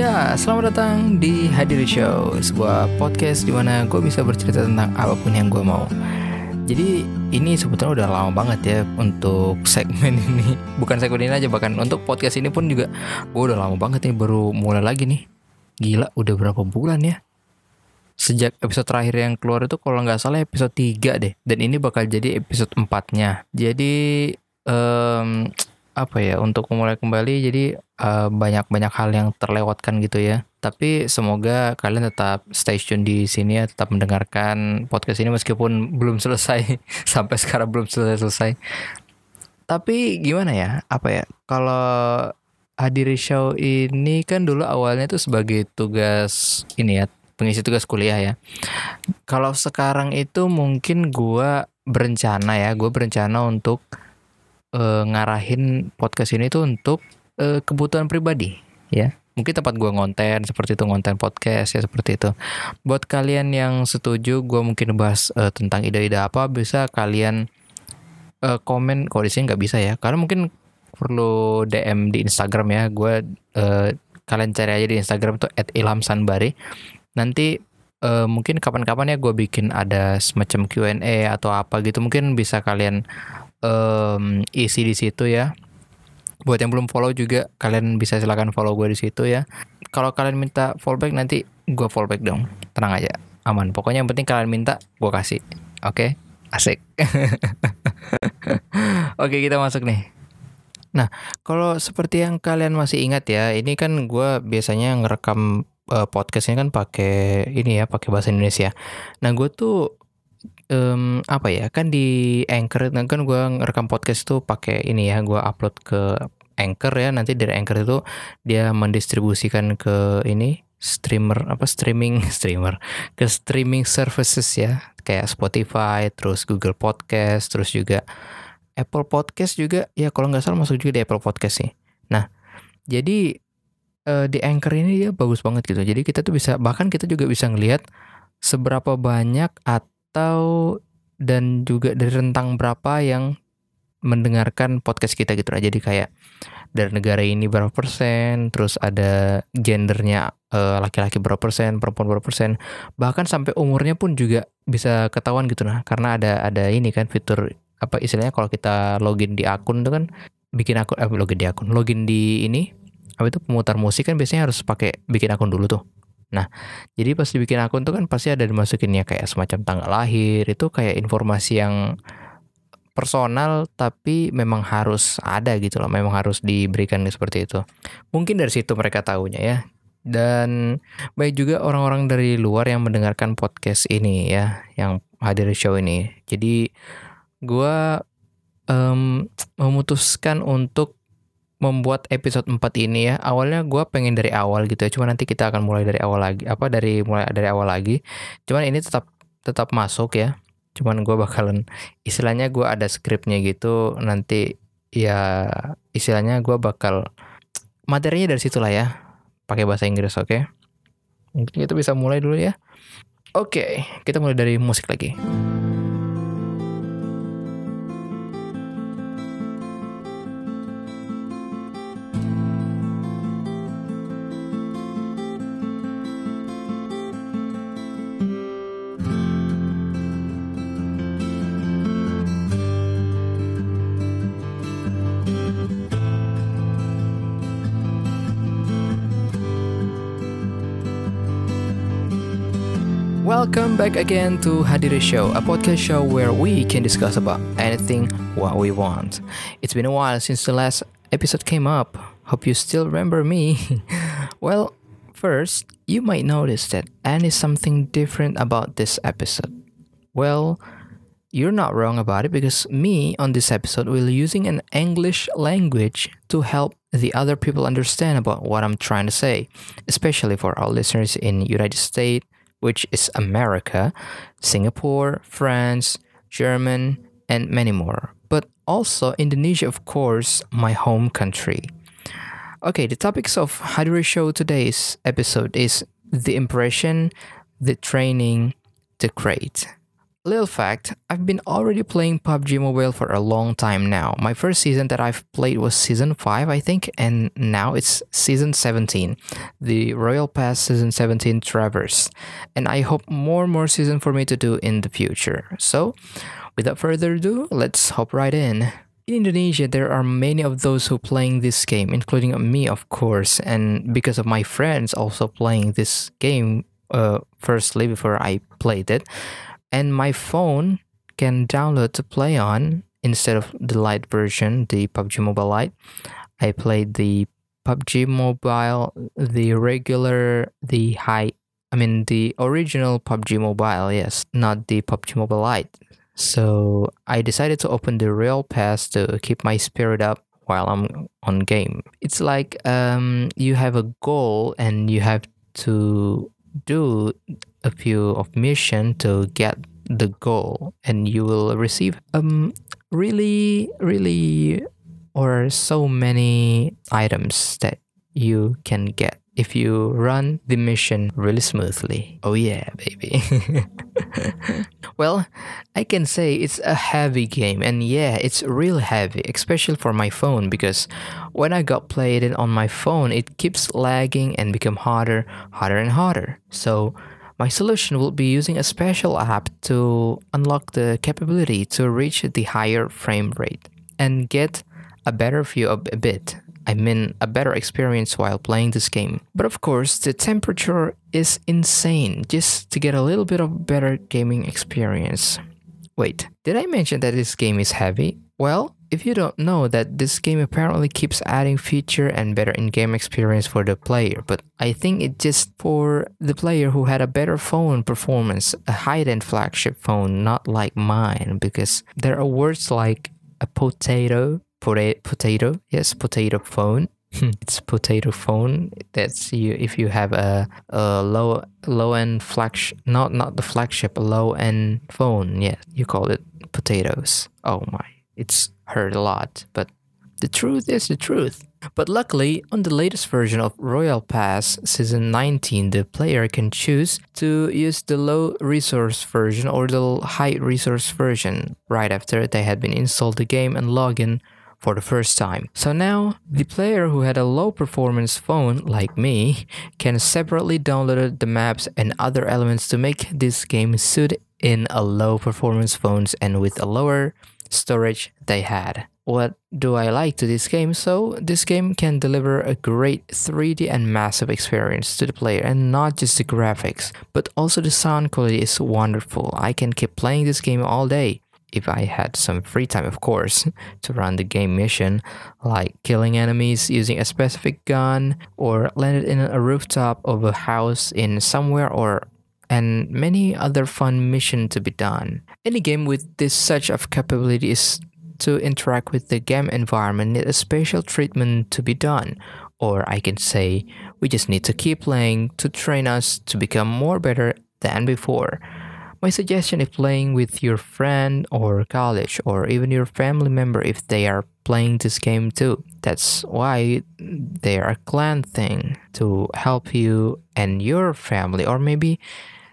Ya, selamat datang di Hadiri Show, sebuah podcast di mana gue bisa bercerita tentang apa pun yang gue mau. Jadi ini sebetulnya udah lama banget ya untuk segmen ini. Bukan segmen ini aja, bahkan untuk podcast ini pun juga gue udah lama banget nih baru mulai lagi nih. Gila, udah berapa bulan ya? Sejak episode terakhir yang keluar itu kalau nggak salah episode 3 deh. Dan ini bakal jadi episode 4-nya. Jadi um, apa ya untuk memulai kembali jadi uh, banyak-banyak hal yang terlewatkan gitu ya. Tapi semoga kalian tetap stay tune di sini ya, tetap mendengarkan podcast ini meskipun belum selesai sampai sekarang belum selesai-selesai. Tapi gimana ya? Apa ya? Kalau hadiri show ini kan dulu awalnya tuh sebagai tugas ini ya, pengisi tugas kuliah ya. Kalau sekarang itu mungkin gua berencana ya, gue berencana untuk uh, ngarahin podcast ini tuh untuk uh, kebutuhan pribadi ya. Mungkin tempat gue ngonten seperti itu ngonten podcast ya seperti itu. Buat kalian yang setuju gue mungkin bahas uh, tentang ide-ide apa bisa kalian uh, komen. Kalau di sini nggak bisa ya. Karena mungkin perlu DM di Instagram ya. Gue uh, kalian cari aja di Instagram tuh @ilhamsanbari nanti uh, mungkin kapan-kapan ya gue bikin ada semacam Q&A atau apa gitu. Mungkin bisa kalian um, isi di situ ya. Buat yang belum follow juga kalian bisa silakan follow gue di situ ya. Kalau kalian minta fallback nanti gue fallback dong. Tenang aja, aman. Pokoknya yang penting kalian minta gue kasih. Oke, okay? asik. Oke kita masuk nih. Nah, kalau seperti yang kalian masih ingat ya, ini kan gue biasanya ngerekam uh, podcastnya kan pakai ini ya, pakai bahasa Indonesia. Nah, gue tuh um, apa ya kan di Anchor kan gue ngerekam podcast itu pakai ini ya gue upload ke Anchor ya. Nanti dari Anchor itu dia mendistribusikan ke ini streamer apa streaming streamer ke streaming services ya. Kayak Spotify terus Google Podcast terus juga Apple Podcast juga. Ya kalau nggak salah masuk juga di Apple Podcast sih. Nah jadi uh, di Anchor ini dia bagus banget gitu. Jadi kita tuh bisa bahkan kita juga bisa ngelihat seberapa banyak atau atau dan juga dari rentang berapa yang mendengarkan podcast kita gitu aja jadi kayak dari negara ini berapa persen terus ada gendernya uh, laki-laki berapa persen perempuan berapa persen. Bahkan sampai umurnya pun juga bisa ketahuan gitu nah. Karena ada ada ini kan fitur apa istilahnya kalau kita login di akun itu kan bikin akun eh, login di akun login di ini apa itu pemutar musik kan biasanya harus pakai bikin akun dulu tuh Nah, jadi pas dibikin akun tuh kan pasti ada dimasukinnya kayak semacam tanggal lahir, itu kayak informasi yang personal tapi memang harus ada gitu loh, memang harus diberikan seperti itu. Mungkin dari situ mereka tahunya ya. Dan baik juga orang-orang dari luar yang mendengarkan podcast ini ya, yang hadir di show ini. Jadi gua um, memutuskan untuk membuat episode 4 ini ya. Awalnya gue pengen dari awal gitu ya. Cuma nanti kita akan mulai dari awal lagi apa dari mulai dari awal lagi. Cuman ini tetap tetap masuk ya. Cuman gue bakalan istilahnya gue ada skripnya gitu. Nanti ya istilahnya gue bakal materinya dari situlah ya. Pakai bahasa Inggris oke? Okay? mungkin kita bisa mulai dulu ya. Oke okay, kita mulai dari musik lagi back again to Hadiri Show, a podcast show where we can discuss about anything what we want. It's been a while since the last episode came up. Hope you still remember me. well, first, you might notice that Anne is something different about this episode. Well, you're not wrong about it because me on this episode will using an English language to help the other people understand about what I'm trying to say, especially for our listeners in United States, which is America, Singapore, France, German, and many more. But also Indonesia, of course, my home country. Okay, the topics of Hadiri Show today's episode is the impression, the training, the grade. Little fact I've been already playing PUBG Mobile for a long time now. My first season that I've played was season 5, I think, and now it's season 17, the Royal Pass season 17 Traverse. And I hope more and more season for me to do in the future. So, without further ado, let's hop right in. In Indonesia, there are many of those who playing this game, including me, of course, and because of my friends also playing this game uh, firstly before I played it, and my phone can download to play on instead of the light version, the PUBG Mobile Lite. I played the PUBG Mobile, the regular, the high. I mean the original PUBG Mobile, yes, not the PUBG Mobile Lite. So I decided to open the Royal Pass to keep my spirit up while I'm on game. It's like um, you have a goal and you have to do a few of mission to get the goal and you will receive um really really or so many items that you can get if you run the mission really smoothly. Oh yeah, baby. well, I can say it's a heavy game and yeah, it's real heavy, especially for my phone because when I got played it on my phone, it keeps lagging and become harder, harder and harder. So my solution will be using a special app to unlock the capability to reach the higher frame rate and get a better view of a bit I mean, a better experience while playing this game. But of course, the temperature is insane just to get a little bit of better gaming experience. Wait, did I mention that this game is heavy? Well, if you don't know that this game apparently keeps adding feature and better in-game experience for the player, but I think it's just for the player who had a better phone performance, a high-end flagship phone, not like mine, because there are words like a potato potato yes potato phone. Hmm. it's potato phone. That's you if you have a, a low low end flagship not not the flagship a low end phone yeah you call it potatoes. Oh my it's hurt a lot but the truth is the truth but luckily, on the latest version of Royal Pass Season 19, the player can choose to use the low resource version or the high resource version right after they had been installed the game and log in for the first time. So now, the player who had a low performance phone, like me, can separately download the maps and other elements to make this game suit in a low performance phones and with a lower storage they had. What do I like to this game? So, this game can deliver a great 3D and massive experience to the player, and not just the graphics, but also the sound quality is wonderful. I can keep playing this game all day if I had some free time, of course, to run the game mission, like killing enemies using a specific gun, or landed in a rooftop of a house in somewhere, or and many other fun mission to be done. Any game with this such of capability is to interact with the game environment need a special treatment to be done. Or I can say, we just need to keep playing to train us to become more better than before. My suggestion is playing with your friend or college or even your family member if they are playing this game too. That's why they are a clan thing to help you and your family or maybe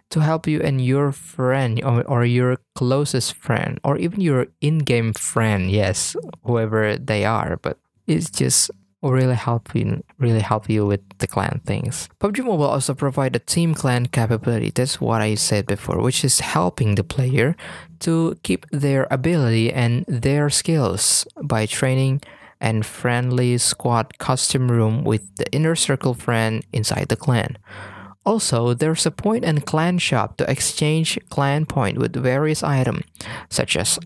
to help you and your friend or, or your closest friend or even your in-game friend yes whoever they are but it's just really help you really help you with the clan things. PUBG Mobile also provide a team clan capability. That's what I said before, which is helping the player to keep their ability and their skills by training and friendly squad custom room with the inner circle friend inside the clan. Also, there's a point and clan shop to exchange clan point with various items such as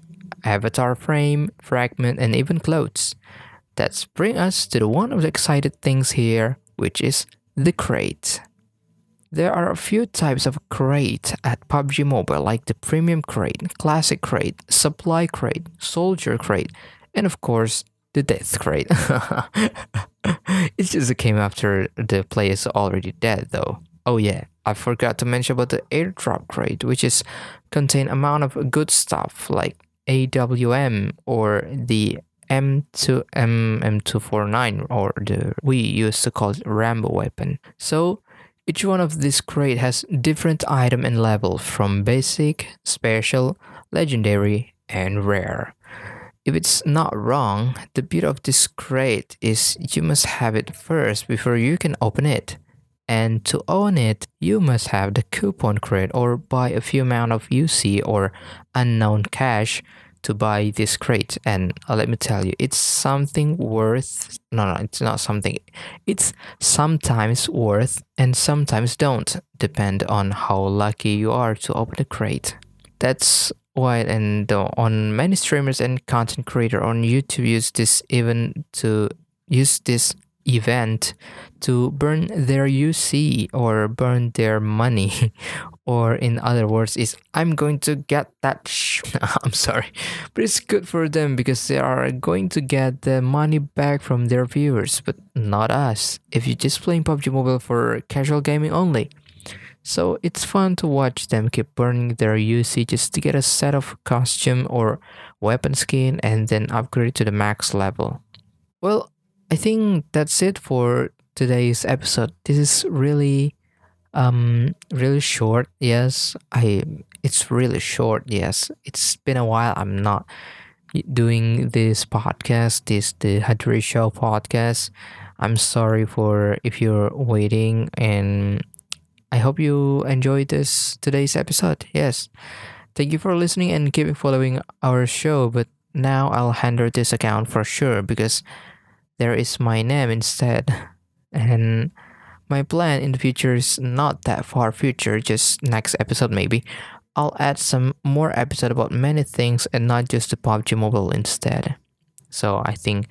avatar frame, fragment, and even clothes. That's bring us to the one of the excited things here, which is the crate. There are a few types of crate at PUBG Mobile like the Premium Crate, Classic Crate, Supply Crate, Soldier Crate, and of course, the Death Crate. it just came after the player is already dead though. Oh yeah, I forgot to mention about the Airdrop Crate, which is contain amount of good stuff like AWM or the M2 M M249 or the we used to call it Rambo weapon. So Each one of this crate has different item and level from basic, special, legendary, and rare. If it's not wrong, the beauty of this crate is you must have it first before you can open it. And to own it, you must have the coupon crate or buy a few amount of UC or unknown cash to buy this crate. And uh, let me tell you, it's something worth. No, no, it's not something. It's sometimes worth and sometimes don't, depend on how lucky you are to open the crate. That's why, and on many streamers and content creator on YouTube use this even to use this event to burn their UC or burn their money. or in other words, is I'm going to get that. I'm sorry, but it's good for them because they are going to get the money back from their viewers, but not us. If you're just playing PUBG Mobile for casual gaming only. So it's fun to watch them keep burning their UC just to get a set of costume or weapon skin and then upgrade to the max level. Well, I think that's it for today's episode. This is really um really short. Yes, I it's really short. Yes. It's been a while I'm not doing this podcast, this the Hadri Show podcast. I'm sorry for if you're waiting and I hope you enjoyed this today's episode. Yes. Thank you for listening and keep following our show, but now I'll handle this account for sure because there is my name instead. And my plan in the future is not that far future, just next episode maybe. I'll add some more episode about many things and not just the PUBG Mobile instead. So I think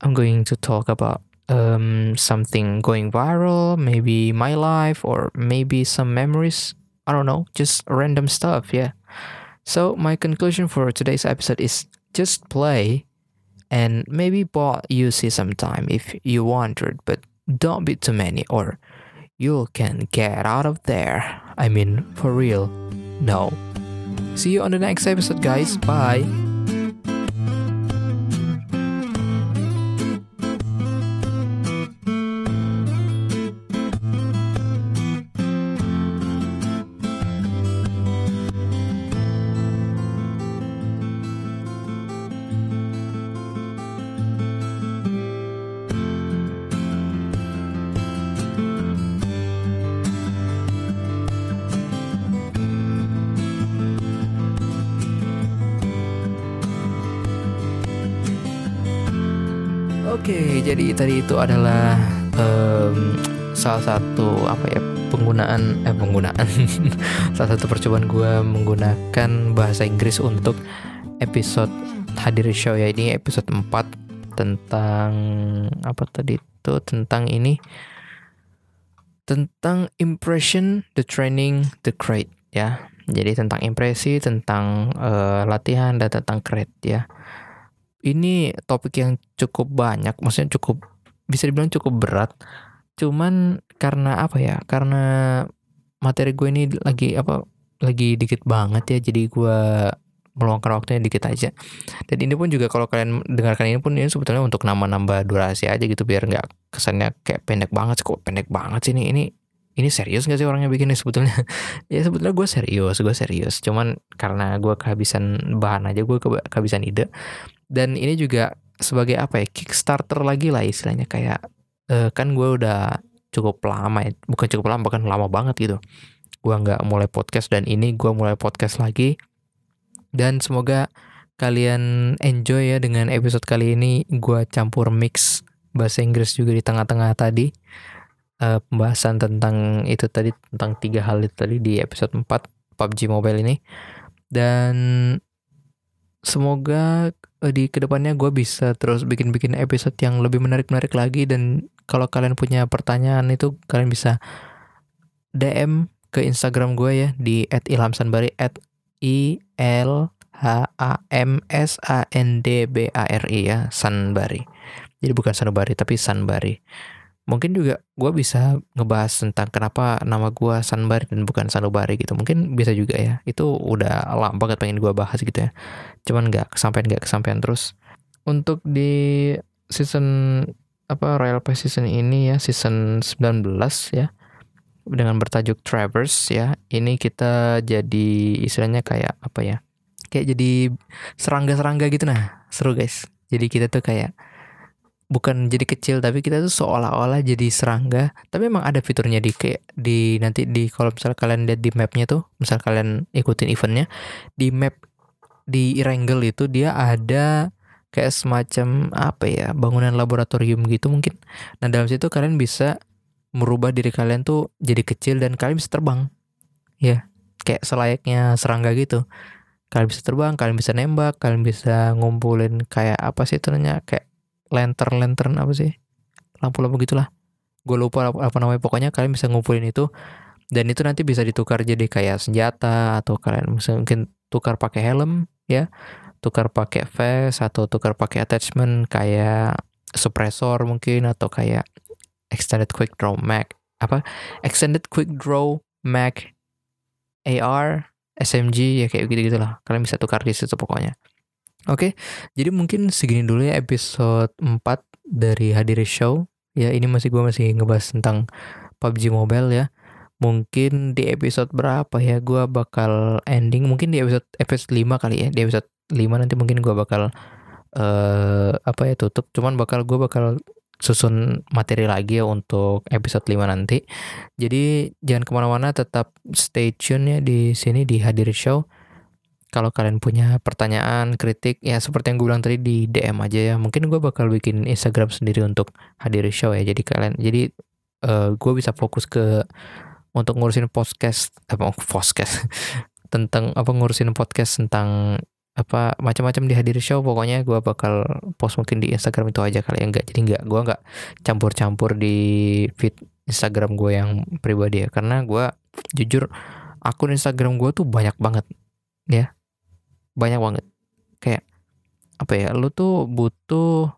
I'm going to talk about um, something going viral, maybe my life, or maybe some memories. I don't know, just random stuff, yeah. So my conclusion for today's episode is just play and maybe bought UC sometime if you wanted, but don't be too many or you can get out of there. I mean, for real, no. See you on the next episode, guys. Bye. Oke, jadi tadi itu adalah um, salah satu apa ya penggunaan eh penggunaan. Salah satu percobaan gue menggunakan bahasa Inggris untuk episode hadir show ya. Ini episode 4 tentang apa tadi itu? Tentang ini. Tentang impression the training the crate ya. Jadi tentang impresi tentang uh, latihan dan tentang crate ya ini topik yang cukup banyak, maksudnya cukup bisa dibilang cukup berat. Cuman karena apa ya? Karena materi gue ini lagi apa? Lagi dikit banget ya, jadi gue meluangkan waktunya dikit aja. Dan ini pun juga kalau kalian dengarkan ini pun ini sebetulnya untuk nambah-nambah durasi aja gitu biar nggak kesannya kayak pendek banget kok pendek banget sih ini ini ini serius gak sih orangnya bikinnya sebetulnya ya sebetulnya gue serius gue serius cuman karena gue kehabisan bahan aja gue kehabisan ide dan ini juga sebagai apa ya Kickstarter lagi lah istilahnya. Kayak uh, kan gue udah cukup lama ya bukan cukup lama bahkan lama banget gitu. Gue nggak mulai podcast dan ini gue mulai podcast lagi. Dan semoga kalian enjoy ya dengan episode kali ini. Gue campur mix bahasa Inggris juga di tengah-tengah tadi. Uh, pembahasan tentang itu tadi tentang tiga hal itu tadi di episode 4 PUBG Mobile ini. Dan semoga di ke depannya gue bisa terus bikin-bikin episode yang lebih menarik-menarik lagi dan kalau kalian punya pertanyaan itu kalian bisa DM ke Instagram gue ya di @ilhamsanbari @i l h a m s a n d b a r i ya Sanbari. Jadi bukan Sanubari tapi Sanbari mungkin juga gue bisa ngebahas tentang kenapa nama gue Sanbari dan bukan Sanubari gitu mungkin bisa juga ya itu udah lama banget pengen gue bahas gitu ya cuman nggak kesampaian nggak kesampaian terus untuk di season apa Royal Pass season ini ya season 19 ya dengan bertajuk Travers ya. Ini kita jadi istilahnya kayak apa ya? Kayak jadi serangga-serangga gitu nah. Seru guys. Jadi kita tuh kayak bukan jadi kecil tapi kita tuh seolah-olah jadi serangga. Tapi emang ada fiturnya di kayak di nanti di kalau misalnya kalian lihat di mapnya tuh misal kalian ikutin eventnya di map di Wrangle itu dia ada kayak semacam apa ya bangunan laboratorium gitu mungkin. Nah dalam situ kalian bisa merubah diri kalian tuh jadi kecil dan kalian bisa terbang. Ya kayak selayaknya serangga gitu. Kalian bisa terbang kalian bisa nembak kalian bisa ngumpulin kayak apa sih itu kayak lantern lantern apa sih? Lampu-lampu gitulah. Gue lupa apa, namanya. Pokoknya kalian bisa ngumpulin itu dan itu nanti bisa ditukar jadi kayak senjata atau kalian mungkin tukar pakai helm ya. Tukar pakai vest atau tukar pakai attachment kayak suppressor mungkin atau kayak extended quick draw mag apa? Extended quick draw mag AR SMG ya kayak gitu gitulah kalian bisa tukar di situ pokoknya Oke, jadi mungkin segini dulu ya episode 4 dari Hadiri Show. Ya, ini masih gue masih ngebahas tentang PUBG Mobile ya. Mungkin di episode berapa ya gue bakal ending. Mungkin di episode episode 5 kali ya. Di episode 5 nanti mungkin gue bakal uh, apa ya tutup. Cuman bakal gue bakal susun materi lagi ya untuk episode 5 nanti. Jadi jangan ke mana-mana, tetap stay tune ya di sini di Hadiri Show kalau kalian punya pertanyaan, kritik, ya seperti yang gue bilang tadi di DM aja ya. Mungkin gue bakal bikin Instagram sendiri untuk hadiri show ya. Jadi kalian, jadi uh, eh, gue bisa fokus ke untuk ngurusin podcast, apa podcast tentang apa ngurusin podcast tentang apa macam-macam di hadiri show. Pokoknya gue bakal post mungkin di Instagram itu aja kali ya. Enggak, jadi enggak, gue enggak campur-campur di feed Instagram gue yang pribadi ya. Karena gue jujur akun Instagram gue tuh banyak banget ya banyak banget. Kayak apa ya lu tuh butuh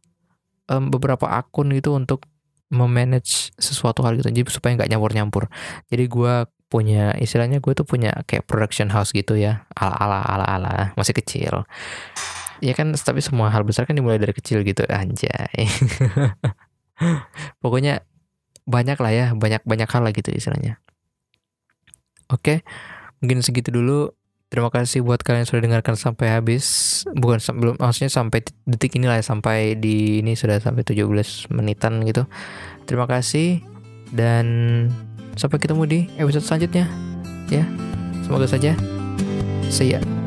um, beberapa akun gitu untuk memanage sesuatu hal gitu jadi supaya nggak nyampur nyampur jadi gue punya istilahnya gue tuh punya kayak production house gitu ya ala ala ala ala masih kecil. Ya kan tapi semua hal besar kan dimulai dari kecil gitu anjay. Pokoknya banyak lah ya banyak banyak hal lah gitu istilahnya. Oke mungkin segitu dulu Terima kasih buat kalian yang sudah dengarkan sampai habis. Bukan belum maksudnya sampai detik ini lah sampai di ini sudah sampai 17 menitan gitu. Terima kasih dan sampai ketemu di episode selanjutnya. Ya. Semoga saja. See ya.